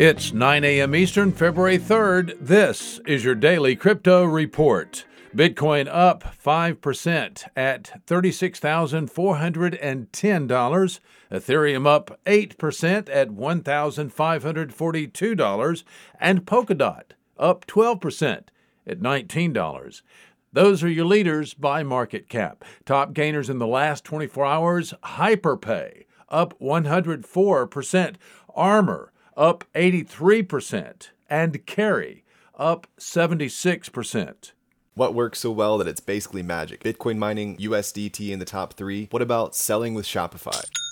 It's 9 a.m. Eastern, February 3rd. This is your daily crypto report. Bitcoin up 5% at $36,410. Ethereum up 8% at $1,542. And Polkadot up 12% at $19. Those are your leaders by market cap. Top gainers in the last 24 hours Hyperpay up 104%, Armor up 83%, and Carry up 76%. What works so well that it's basically magic? Bitcoin mining, USDT in the top three. What about selling with Shopify?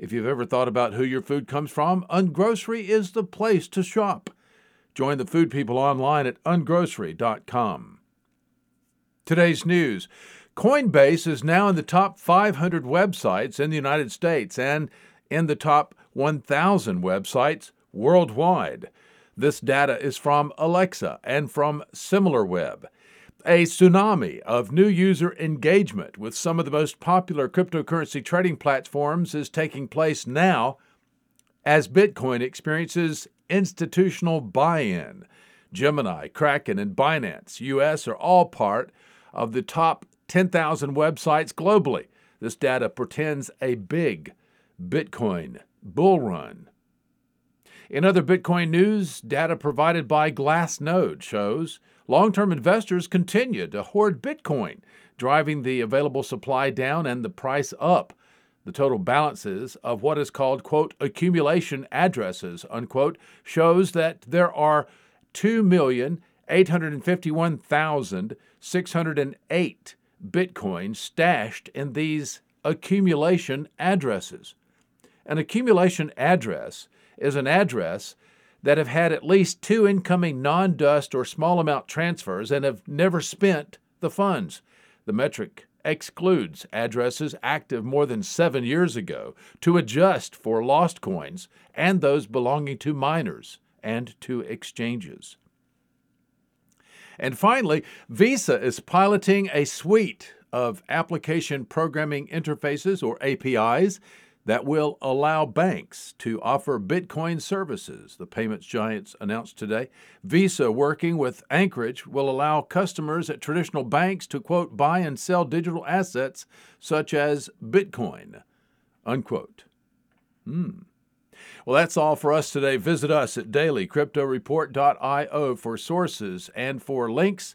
If you've ever thought about who your food comes from, Ungrocery is the place to shop. Join the food people online at ungrocery.com. Today's news Coinbase is now in the top 500 websites in the United States and in the top 1,000 websites worldwide. This data is from Alexa and from SimilarWeb a tsunami of new user engagement with some of the most popular cryptocurrency trading platforms is taking place now as Bitcoin experiences institutional buy in. Gemini, Kraken, and Binance US are all part of the top 10,000 websites globally. This data portends a big Bitcoin bull run. In other Bitcoin news, data provided by Glassnode shows long term investors continue to hoard Bitcoin, driving the available supply down and the price up. The total balances of what is called, quote, accumulation addresses, unquote, shows that there are 2,851,608 Bitcoin stashed in these accumulation addresses. An accumulation address is an address that have had at least two incoming non dust or small amount transfers and have never spent the funds. The metric excludes addresses active more than seven years ago to adjust for lost coins and those belonging to miners and to exchanges. And finally, Visa is piloting a suite of application programming interfaces or APIs that will allow banks to offer Bitcoin services, the payments giants announced today. Visa, working with Anchorage, will allow customers at traditional banks to, quote, buy and sell digital assets such as Bitcoin, unquote. Hmm. Well, that's all for us today. Visit us at dailycryptoreport.io for sources and for links.